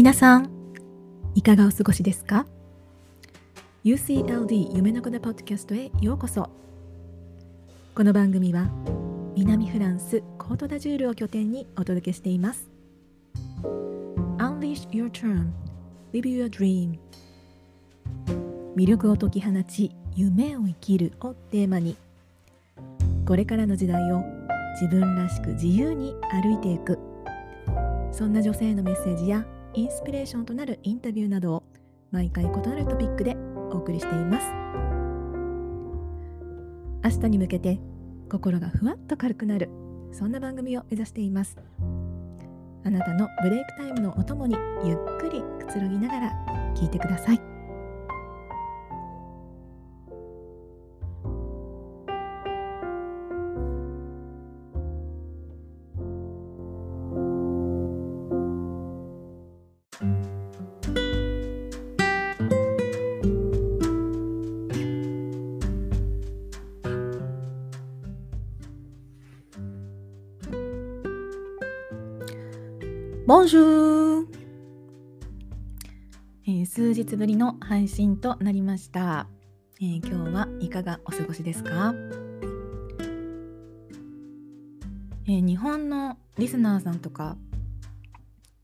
皆さんいかがお過ごしですか？UCLD 夢の子のポッドキャストへようこそ。この番組は南フランスコートダジュールを拠点にお届けしています。Unleash your term Live your dream. 魅力を解き放ち夢を生きるをテーマにこれからの時代を自分らしく自由に歩いていく。そんな女性のメッセージやインスピレーションとなるインタビューなどを毎回異なるトピックでお送りしています。明日に向けて心がふわっと軽くなるそんな番組を目指しています。あなたのブレイクタイムのお供にゆっくりくつろぎながら聞いてください。ボンジュー、えー、数日ぶりの配信となりました、えー、今日はいかがお過ごしですか、えー、日本のリスナーさんとか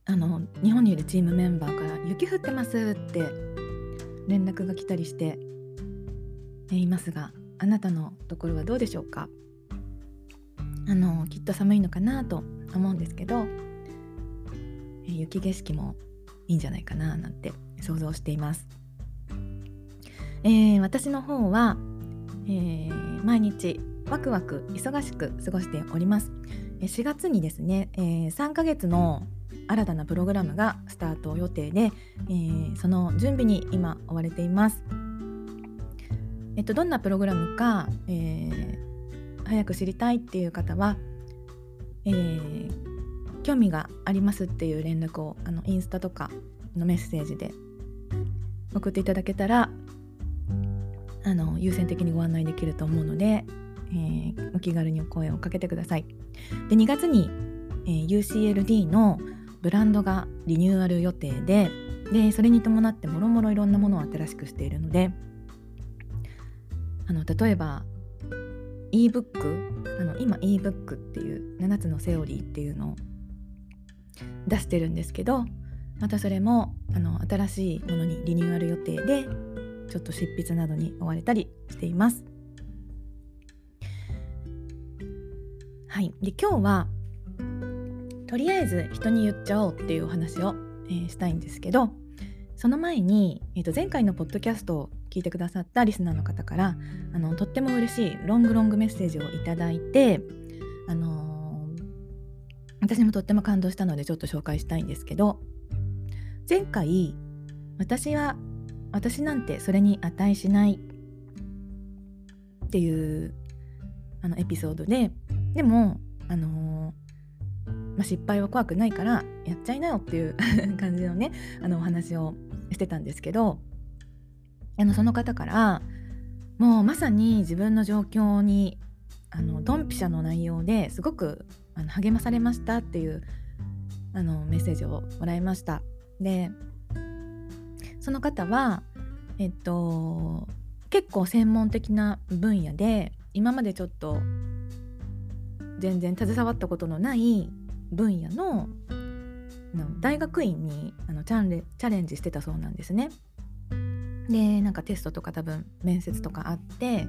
あの日本にいるチームメンバーから雪降ってますって連絡が来たりしていますがあなたのところはどうでしょうか？あのきっと寒いのかなと思うんですけど雪景色もいいんじゃないかななんて想像しています。えー、私の方は、えー、毎日ワクワク忙しく過ごしております。4月にですね、えー、3ヶ月の新たなプログラムがスタート予定で、えー、その準備に今追われています。えっと、どんなプログラムか、えー、早く知りたいっていう方は、えー、興味がありますっていう連絡をあのインスタとかのメッセージで送っていただけたらあの優先的にご案内できると思うので、えー、お気軽にお声をかけてください。で2月に、えー、UCLD のブランドがリニューアル予定ででそれに伴ってもろもろいろんなものを新しくしているのであの例えば ebook あの今 ebook っていう7つのセオリーっていうのを出してるんですけどまたそれもあの新しいものにリニューアル予定でちょっと執筆などに追われたりしています。はい、で今日はとりあえず人に言っちゃおうっていうお話を、えー、したいんですけどその前に、えー、と前回のポッドキャストを聞いてくださったリスナーの方からあのとっても嬉しいロングロングメッセージをいただいてあの私もとっても感動したのでちょっと紹介したいんですけど前回私は私なんてそれに値しないっていうあのエピソードででもあのー、まあ、失敗は怖くないからやっちゃいなよっていう 感じのねあのお話をしてたんですけどあのその方からもうまさに自分の状況にあのドンピシャの内容ですごくあの励まされましたっていうあのメッセージをもらいましたでその方はえっと結構専門的な分野で今までちょっと全然携わったことのない分野の大学院にあのチャレチャレンジしてたそうなんですね。でなんかテストとか多分面接とかあって、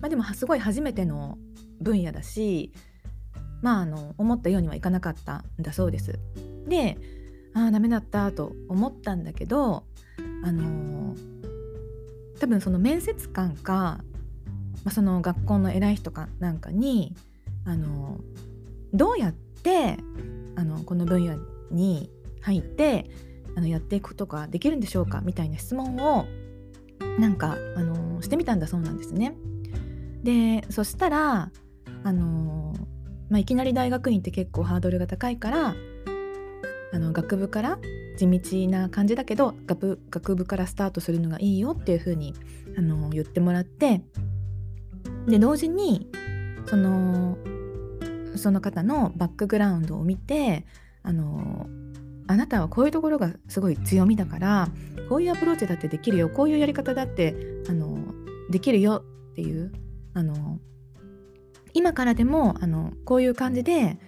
まあ、でもすごい初めての分野だしまああの思ったようにはいかなかったんだそうです。でああダメだったと思ったんだけどあの多分その面接官か、まあ、その学校の偉い人かなんかにあのどうやってあのこの分野に入ってあのやっていくことができるんでしょうかみたいな質問をなんかあのしてみたんだそうなんですね。でそしたらあのまあ、いきなり大学院って結構ハードルが高いからあの学部から地道な感じだけど学部学部からスタートするのがいいよっていう風にあの言ってもらってで同時にそのその方のバックグラウンドを見てあのあなたはこういうところがすごい強みだからこういうアプローチだってできるよこういうやり方だってあのできるよっていうあの今からでもあのこういう感じで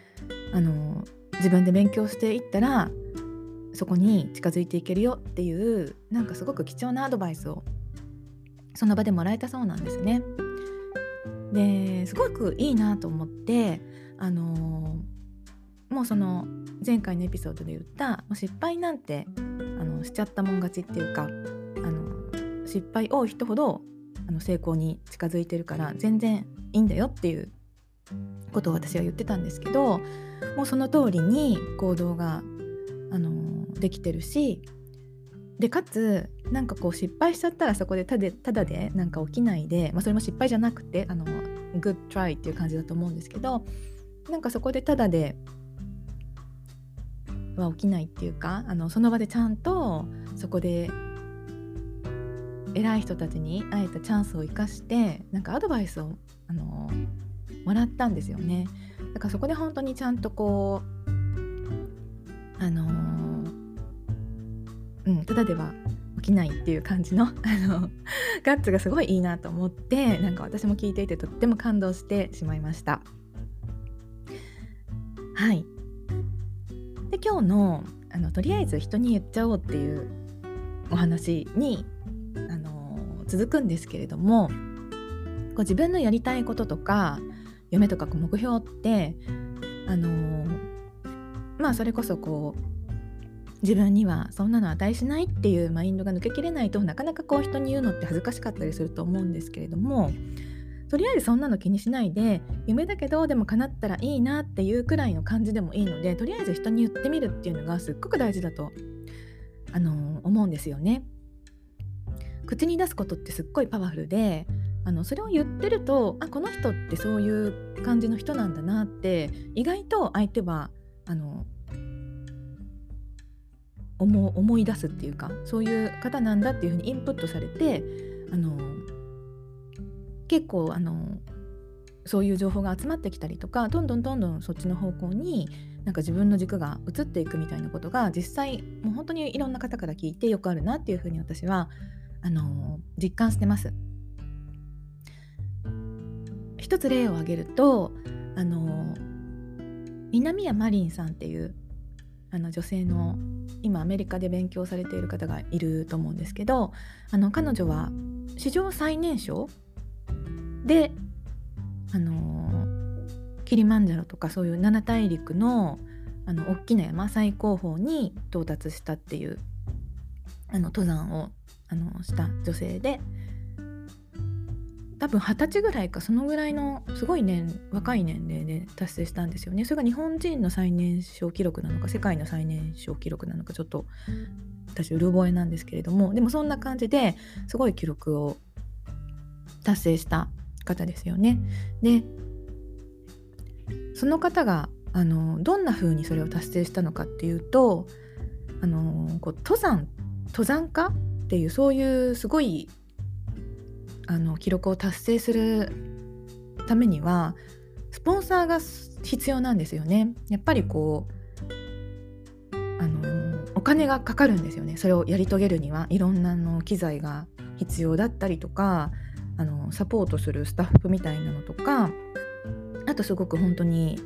あの自分で勉強していったらそこに近づいていけるよっていうなんかすごく貴重なアドバイスをその場でもらえたそうなんですね。ですごくいいなと思ってあのもうその前回のエピソードで言ったもう失敗なんてあのしちゃったもん勝ちっていうかあの失敗多い人ほどあの成功に近づいてるから全然いいんだよっていうことを私は言ってたんですけどもうその通りに行動が、あのできてるしでかつなんかこう失敗しちゃったらそこでたでただでなんか起きないで、まあ、それも失敗じゃなくてあの good try っていう感じだと思うんですけどなんかそこでただでは起きないっていうかあのその場でちゃんとそこで偉い人たちに会えたチャンスを生かしてなんかアドバイスをあのもらったんですよね。だからそこで本当にちゃんとこうあのうんただでは起きないっていう感じの あのガッツがすごいいいなと思ってなんか私も聞いていてとっても感動してしまいました。はい。で今日のあのとりあえず人に言っちゃおうっていうお話にあの続くんですけれどもこう自分のやりたいこととか夢とか目標ってあのまあそれこそこう自分にはそんなの値しないっていうマインドが抜けきれないとなかなかこう人に言うのって恥ずかしかったりすると思うんですけれどもとりあえずそんなの気にしないで夢だけどでも叶ったらいいなっていうくらいの感じでもいいのでとりあえず人に言ってみるっていうのがすっごく大事だと、あの思うんですよね。口に出すことってすっごいパワフルであのそれを言ってるとあこの人ってそういう感じの人なんだなって意外と相手はあの思思い出すっていうかそういう方なんだっていうふうにインプットされてあの結構あのそういう情報が集まってきたりとかどんどんどんどんそっちの方向になんか自分の軸が移っていくみたいなことが実際もう本当にいろんな方から聞いてよくあるなっていうふうに私はあの実感してます。一つ例を挙げるとあの南谷マリンさんっていうあの女性の今アメリカで勉強されている方がいると思うんですけどあの彼女は史上最年少であのキリマンジャロとかそういう七大陸のあの大きな山最高峰に到達したっていうあの登山をあのした女性で多分二十歳ぐらいかそのぐらいのすごい年若い年齢で達成したんですよねそれが日本人の最年少記録なのか世界の最年少記録なのかちょっと私うる覚えなんですけれどもでもそんな感じですごい記録を達成した方ですよね。でその方があのどんな風にそれを達成したのかっていうとあのこう登山登山家っていうそういうすごいあの記録を達成するためにはスポンサーが必要なんですよね。やっぱりこうあのお金がかかるんですよね。それをやり遂げるには。いろんなの機材が必要だったりとかあのサポートするスタッフみたいなのとかあとすごく本当に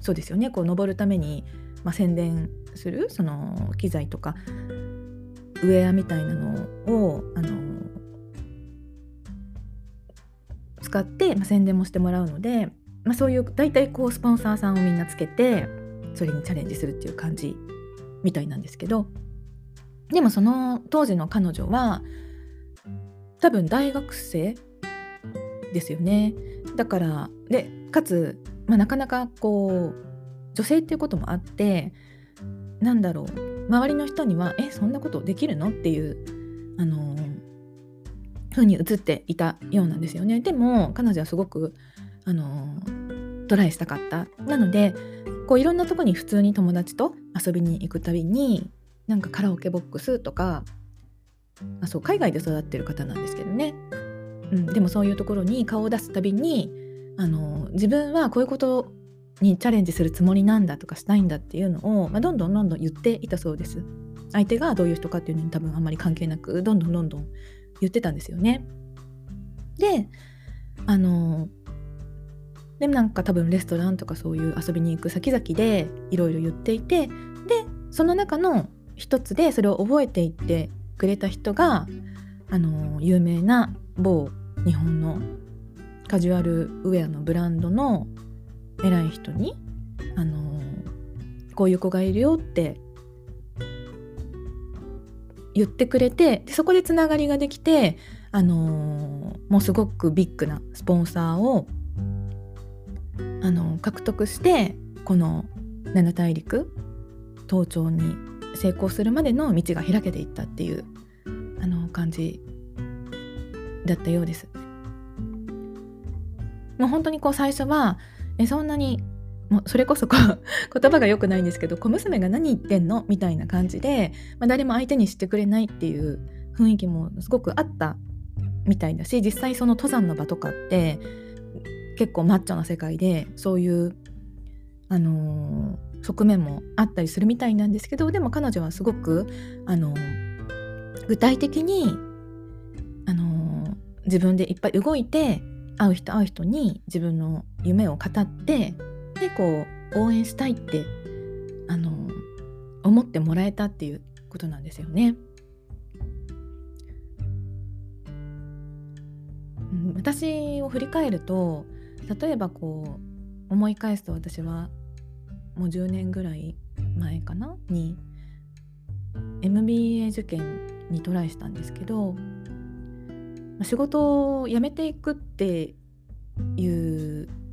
そうですよね。こう登るために、まあ、宣伝するその機材とかウェアみたいなのをあの使って、まあ、宣伝もしてもらうので、まあ、そういう大体こうスポンサーさんをみんなつけてそれにチャレンジするっていう感じみたいなんですけどでもその当時の彼女は多分大学生ですよねだからでかつ、まあ、なかなかこう女性っていうこともあってなんだろう周りの人には「えそんなことできるの?」っていうあの風に映っていたようなんですよね。でも彼女はすごくあのトライしたかった。なのでこういろんなとこに普通に友達と遊びに行くたびになんかカラオケボックスとかあそう海外で育ってる方なんですけどね、うん、でもそういうところに顔を出すたびにあの自分はこういうことにチャレンジするつもりなんだとかしたいんだっていうのを、まあ、どんどんどんどん言っていたそうです。相手がどういう人かっていうのに多分あんまり関係なくどんどんどんどん言ってたんですよね。であのでなんか多分レストランとかそういう遊びに行く先々でいろいろ言っていてでその中の一つでそれを覚えていってくれた人があの有名な某日本のカジュアルウェアのブランドの偉い人にあのこういう子がいるよって言ってくれてでそこでつながりができて、あのもうすごくビッグなスポンサーを、あの獲得してこの七大陸登頂に成功するまでの道が開けていったっていうあの感じだったようです。もう本当にこう最初はえそんなにもうそれこそこ 言葉が良くないんですけど小娘が何言ってんのみたいな感じで、まあ、誰も相手にしてくれないっていう雰囲気もすごくあったみたいだし実際その登山の場とかって結構マッチョな世界でそういうあのー、側面もあったりするみたいなんですけどでも彼女はすごくあのー、具体的にあのー、自分でいっぱい動いて会う人会う人に自分の夢を語ってでこう応援したいってあの思ってもらえたっていうことなんですよね。私を振り返ると例えばこう思い返すと私はもう10年ぐらい前かな？に MBA 受験にトライしたんですけど仕事を辞めていくっていう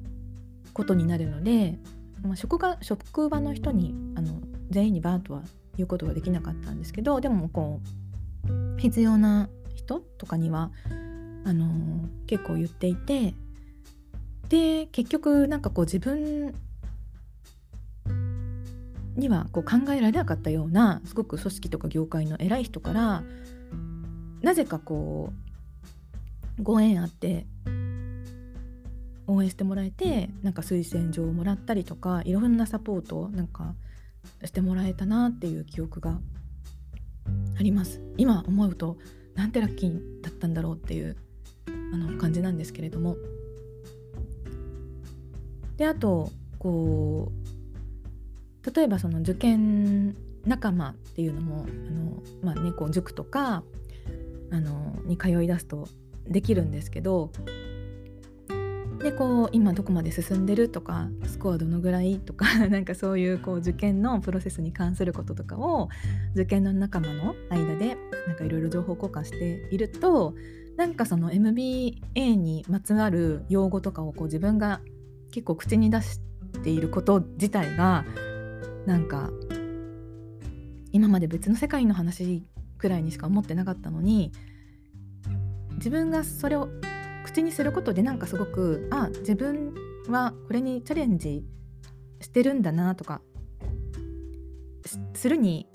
ことになるので、まあ、職が職場の人にあの全員にバーとは言うことができなかったんですけどでもこう必要な人とかにはあの結構言っていてで結局なんかこう自分にはこう考えられなかったようなすごく組織とか業界の偉い人からなぜかこうご縁あって応援してもらえてなんか推薦状をもらったりとかいろんなサポートをなんかしてもらえたなっていう記憶があります。今思うとなんてラッキーだったんだろうっていうあの感じなんですけれども。であとこう例えばその受験仲間っていうのもあの、まあね、こう塾とかあのに通い出すとできるんですけどでこう今どこまで進んでるとかスコアどのぐらいとか なんかそういうこう受験のプロセスに関することとかを受験の仲間の間でなんかいろいろ情報交換しているとなんかその MBA にまつわる用語とかをこう自分が結構口に出していること自体がなんか今まで別の世界の話くらいにしか思ってなかったのに自分がそれを口にすることでなんかすごくあ自分はこれにチャレンジしてるんだなとかするに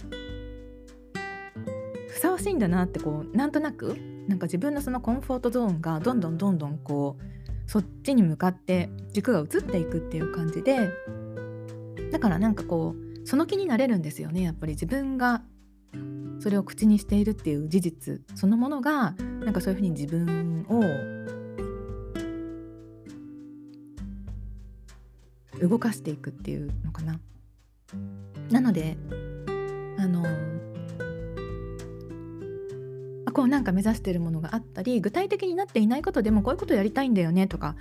ふさわしいんだなってこうなんとなくなんか自分のそのコンフォートゾーンがどんどんどんどんこうそっちに向かって軸が移っていくっていう感じでだからなんかこうその気になれるんですよねやっぱり。自分がそれを口にしているっていう事実そのものがなんかそういうふうに自分を動かしていくっていうのかな。なのであのこうなんか目指してるものがあったり具体的になっていないことでもこういうことやりたいんだよねとか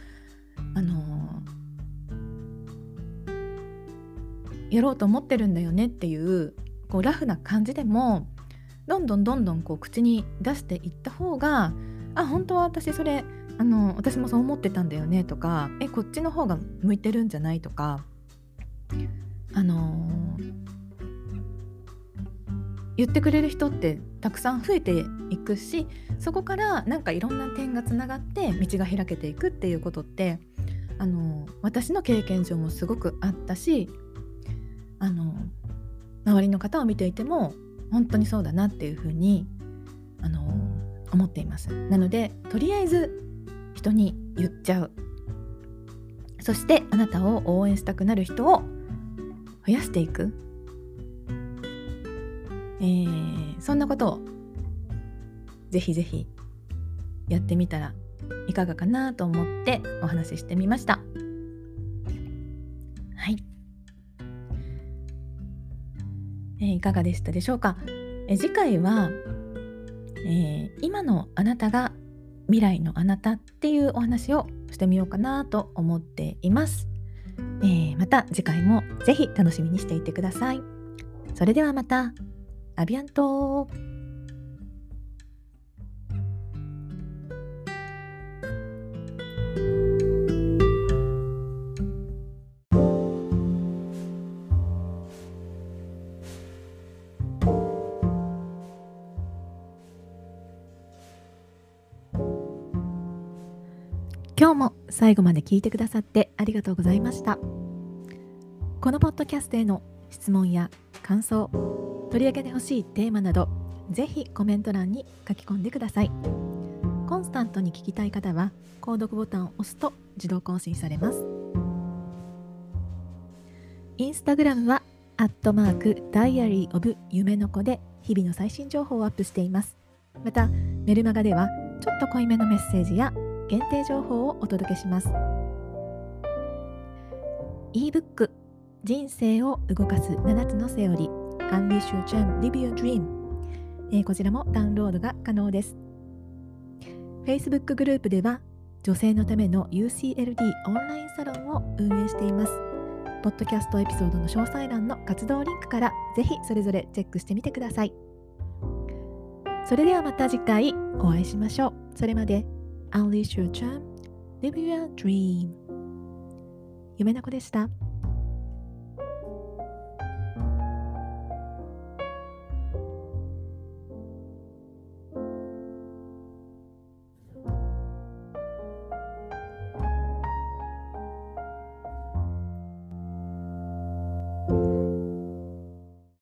あのやろうと思ってるんだよねっていうこうラフな感じでもどんどんどんどんこう口に出していった方があ本当は私それあの私もそう思ってたんだよねとかえこっちの方が向いてるんじゃないとかあの言ってくれる人ってたくさん増えていくしそこからなんかいろんな点がつながって道が開けていくっていうことってあの私の経験上もすごくあったしあの周りの方を見ていても本当にそうだなっていうふうにあの思っています。なのでとりあえず人に言っちゃうそしてあなたを応援したくなる人を増やしていく、えー、そんなことをぜひぜひやってみたらいかがかなと思ってお話ししてみました。はい、えー、いかがでしたでしょうか？え次回は、えー、今のあなたが未来のあなたっていうお話をしてみようかなと思っています。えー、また次回もぜひ楽しみにしていてください。それではまた。アビアント最後まで聞いてくださってありがとうございました。このポッドキャストへの質問や感想取り上げてほしいテーマなどぜひコメント欄に書き込んでください。コンスタントに聞きたい方は購読ボタンを押すと自動更新されます。インスタグラムはアットマークダイアリーオブ夢の子で日々の最新情報をアップしています。またメルマガではちょっと濃いめのメッセージや限定情報をお届けします。Ebook 人生を動かす7つのセオリー。Unleash Your Charm Live Your Dream、えー、こちらもダウンロードが可能です。Facebook グループでは女性のための UCLD オンラインサロンを運営しています。ポッドキャストエピソードの詳細欄の活動リンクからぜひそれぞれチェックしてみてください。それではまた次回お会いしましょう。それまで。Unleash your charm, live your dream 夢の子でした。